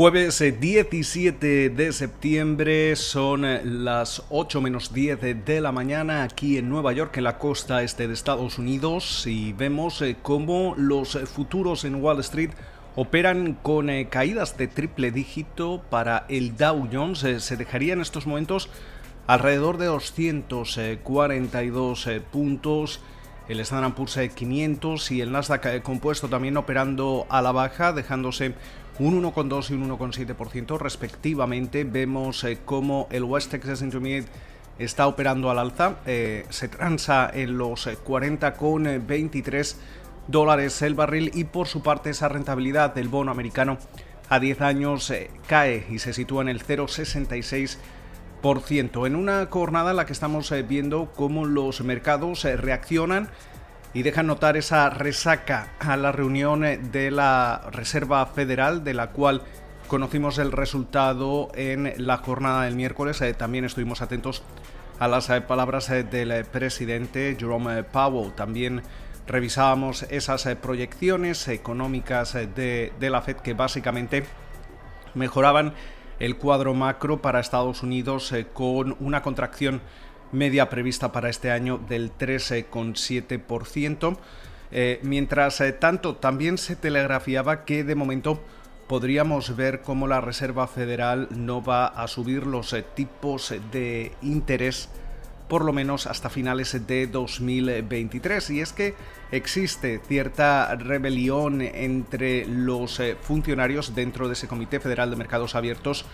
Jueves 17 eh, de septiembre son eh, las 8 menos 10 de la mañana aquí en Nueva York, en la costa este de Estados Unidos, y vemos eh, cómo los futuros en Wall Street operan con caídas de triple dígito para el Dow Jones. se dejaría en estos momentos alrededor de 242 puntos. El Standard Poor's 500 y el Nasdaq compuesto también operando a la baja, dejándose un 1,2 y un 1,7% respectivamente. Vemos eh, cómo el West Texas Intermediate está operando al alza, eh, se transa en los 40,23 dólares el barril y por su parte esa rentabilidad del bono americano a 10 años eh, cae y se sitúa en el 0,66%. En una jornada en la que estamos viendo cómo los mercados reaccionan y dejan notar esa resaca a la reunión de la Reserva Federal, de la cual conocimos el resultado en la jornada del miércoles. Eh, también estuvimos atentos a las eh, palabras eh, del presidente Jerome Powell. También revisábamos esas proyecciones económicas de, de la Fed que básicamente mejoraban el cuadro macro para Estados Unidos con una contracción media prevista para este año del 13,7%. Eh, mientras eh, tanto, también se telegrafiaba que de momento podríamos ver cómo la Reserva Federal no va a subir los eh, tipos de interés por lo menos hasta finales de 2023. Y es que existe cierta rebelión entre los funcionarios dentro de ese Comité Federal de Mercados Abiertos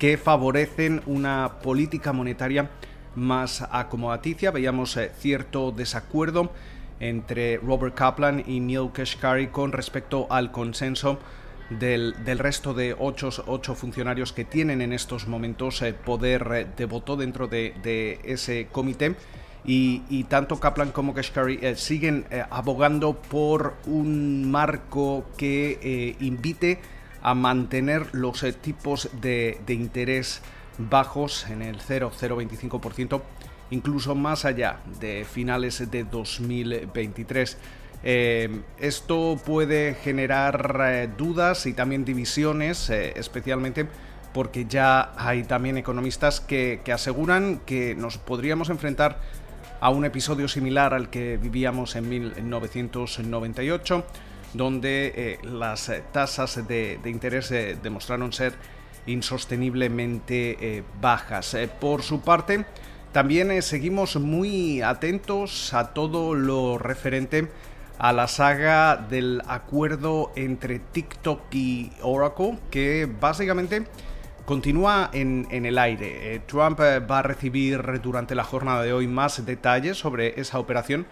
que favorecen una política monetaria más acomodaticia. Veíamos eh, cierto desacuerdo entre Robert Kaplan y Neil Kashkari con respecto al consenso del, resto de ocho, ocho, funcionarios que tienen en estos momentos eh, poder eh, de voto dentro de, ese comité. Y, tanto Kaplan como Kashkari siguen abogando por un marco que invite a mantener los tipos de, de interés bajos en el 0,025%, incluso más allá de finales de 2023. Eh, esto puede generar eh, dudas y también divisiones, eh, especialmente porque ya hay también economistas que, aseguran que nos podríamos enfrentar a un episodio similar al que vivíamos en 1998, donde las tasas de interés demostraron ser insosteniblemente bajas. Por su parte, también seguimos muy atentos a todo lo referente a la saga del acuerdo entre TikTok y Oracle, que básicamente continúa en, el aire. Trump va a recibir durante la jornada de hoy más detalles sobre esa operación,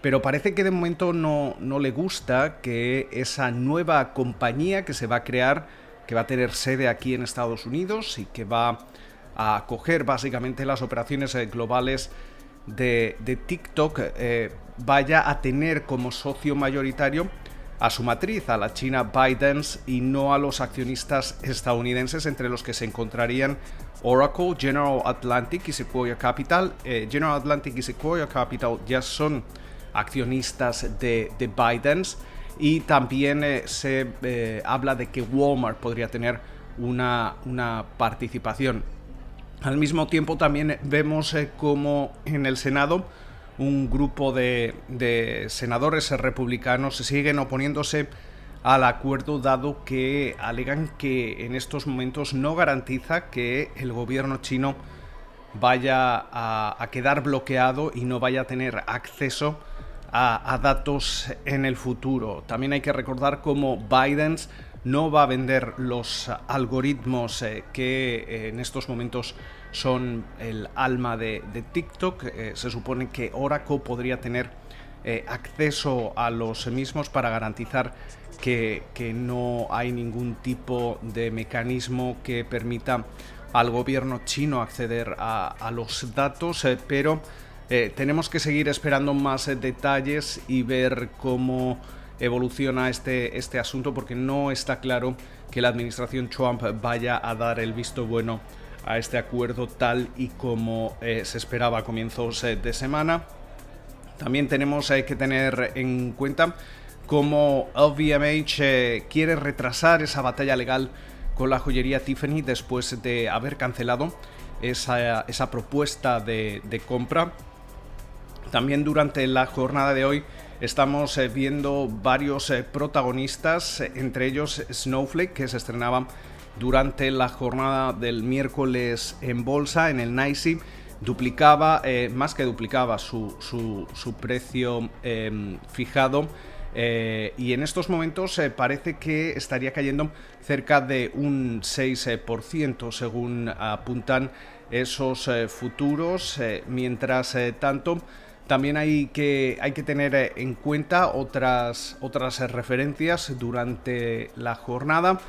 pero parece que de momento no, no le gusta que esa nueva compañía que se va a crear que va a tener sede aquí en Estados Unidos y que va a acoger básicamente las operaciones eh, globales de, TikTok, eh, vaya a tener como socio mayoritario a su matriz, a la China ByteDance y no a los accionistas estadounidenses entre los que se encontrarían Oracle, General Atlantic y Sequoia Capital. Eh, General Atlantic y Sequoia Capital ya son accionistas de, de y también eh, se eh, habla de que Walmart podría tener una, participación. Al mismo tiempo también vemos como en el Senado un grupo de, senadores republicanos siguen oponiéndose al acuerdo dado que alegan que en estos momentos no garantiza que el gobierno chino vaya a, quedar bloqueado y no vaya a tener acceso a, datos en el futuro. También hay que recordar cómo Biden no va a vender los algoritmos eh, que eh, en estos momentos son el alma de, TikTok. Eh, se supone que Oracle podría tener acceso a los mismos para garantizar que, no hay ningún tipo de mecanismo que permita al gobierno chino acceder a los datos, pero eh, tenemos que seguir esperando más eh, detalles y ver cómo evoluciona este, este asunto porque no está claro que la administración Trump vaya a dar el visto bueno a este acuerdo tal y como eh, se esperaba a comienzos eh, de semana. También tenemos que tener en cuenta cómo LVMH quiere retrasar esa batalla legal con la joyería Tiffany después de haber cancelado esa, esa propuesta de, de compra. También durante la jornada de hoy estamos eh, viendo varios eh, protagonistas, eh, entre ellos Snowflake, que se estrenaba durante la jornada del miércoles en bolsa, en el NYSE, duplicaba, más que duplicaba su, su precio em, fijado. y en estos momentos parece que estaría cayendo cerca de un 6% según apuntan esos futuros. mientras tanto, también hay que, hay que tener eh, en cuenta otras, otras referencias durante la jornada.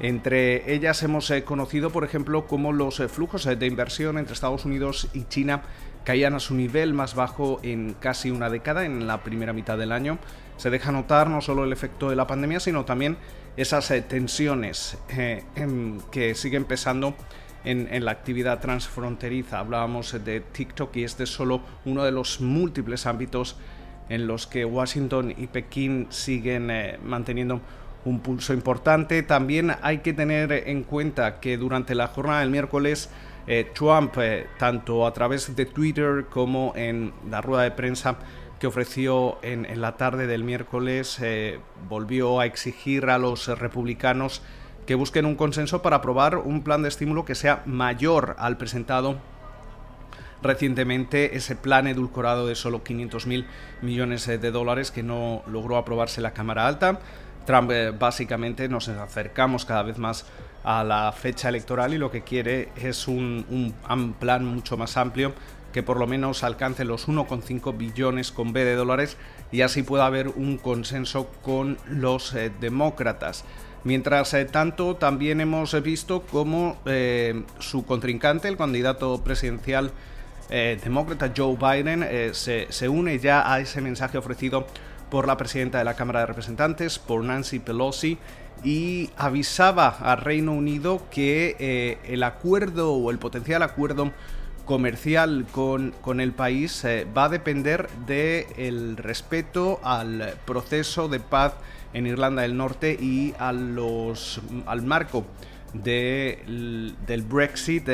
Entre ellas hemos eh, conocido, por ejemplo, cómo los eh, flujos de inversión entre Estados Unidos y China caían a su nivel más bajo en casi una década, en la primera mitad del año. Se deja notar no solo el efecto de la pandemia, sino también esas tensiones que siguen pesando en, la actividad transfronteriza. Hablábamos de TikTok y este es solo uno de los múltiples ámbitos en los que Washington y Pekín siguen eh, manteniendo un pulso importante. También hay que tener en cuenta que durante la jornada del miércoles eh, Trump, eh, tanto a través de Twitter como en la rueda de prensa que ofreció en, en la tarde del miércoles, volvió a exigir a los republicanos que busquen un consenso para aprobar un plan de estímulo que sea mayor al presentado recientemente ese plan edulcorado de solo 500 mil millones de dólares que no logró aprobarse la Cámara Alta. Trump eh, básicamente nos acercamos cada vez más a la fecha electoral y lo que quiere es un, plan mucho más amplio que por lo menos alcance los 1,5 billones con B de dólares y así pueda haber un consenso con los eh, demócratas. Mientras eh, tanto, también hemos visto cómo su contrincante, el candidato presidencial demócrata Joe Biden, se, une ya a ese mensaje ofrecido por la presidenta de la Cámara de Representantes, por Nancy Pelosi, y avisaba al Reino Unido que el acuerdo o el potencial acuerdo comercial con, con el país va a depender del respeto al proceso de paz en Irlanda del Norte y a los, al marco del Brexit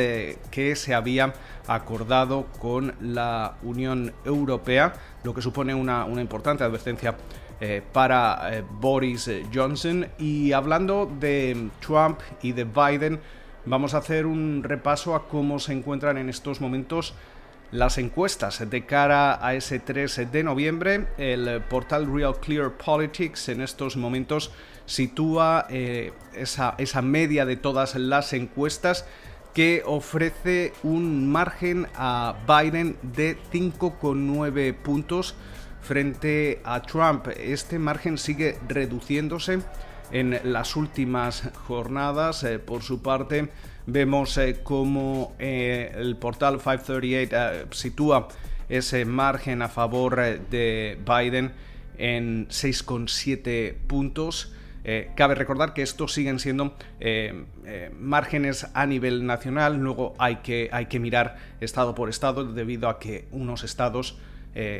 que se había acordado con la Unión Europea, lo que supone una, importante advertencia eh, para eh, Boris Johnson. Y hablando de Trump y de Biden, vamos a hacer un repaso a cómo se encuentran en estos momentos las encuestas de cara a ese 3 de noviembre. El portal Real Clear Politics en estos momentos sitúa eh, esa, esa media de todas las encuestas que ofrece un margen a Biden de 5,9 puntos frente a Trump. Este margen sigue reduciéndose en las últimas jornadas. Eh, por su parte, vemos eh, cómo eh, el portal 538 sitúa ese margen a favor de Biden en 6,7 puntos. cabe recordar que estos siguen siendo márgenes a nivel nacional, luego hay que, hay que mirar estado por estado debido a que unos estados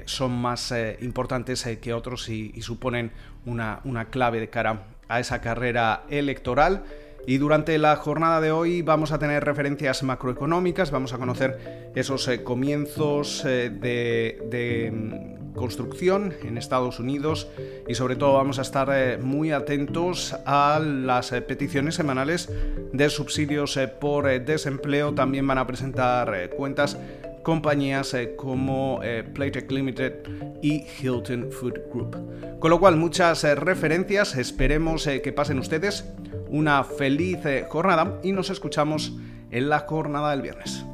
son más importantes que otros y, y suponen una, una clave de cara a esa carrera electoral. Y durante la jornada de hoy vamos a tener referencias macroeconómicas, vamos a conocer esos eh, comienzos eh, de, mm, construcción en Estados Unidos y sobre todo vamos a estar eh, muy atentos a las peticiones semanales de subsidios por desempleo. También van a presentar cuentas compañías eh, como eh, Playtech Limited y Hilton Food Group. Con lo cual, muchas eh, referencias, esperemos que pasen ustedes una feliz jornada y nos escuchamos en la jornada del viernes.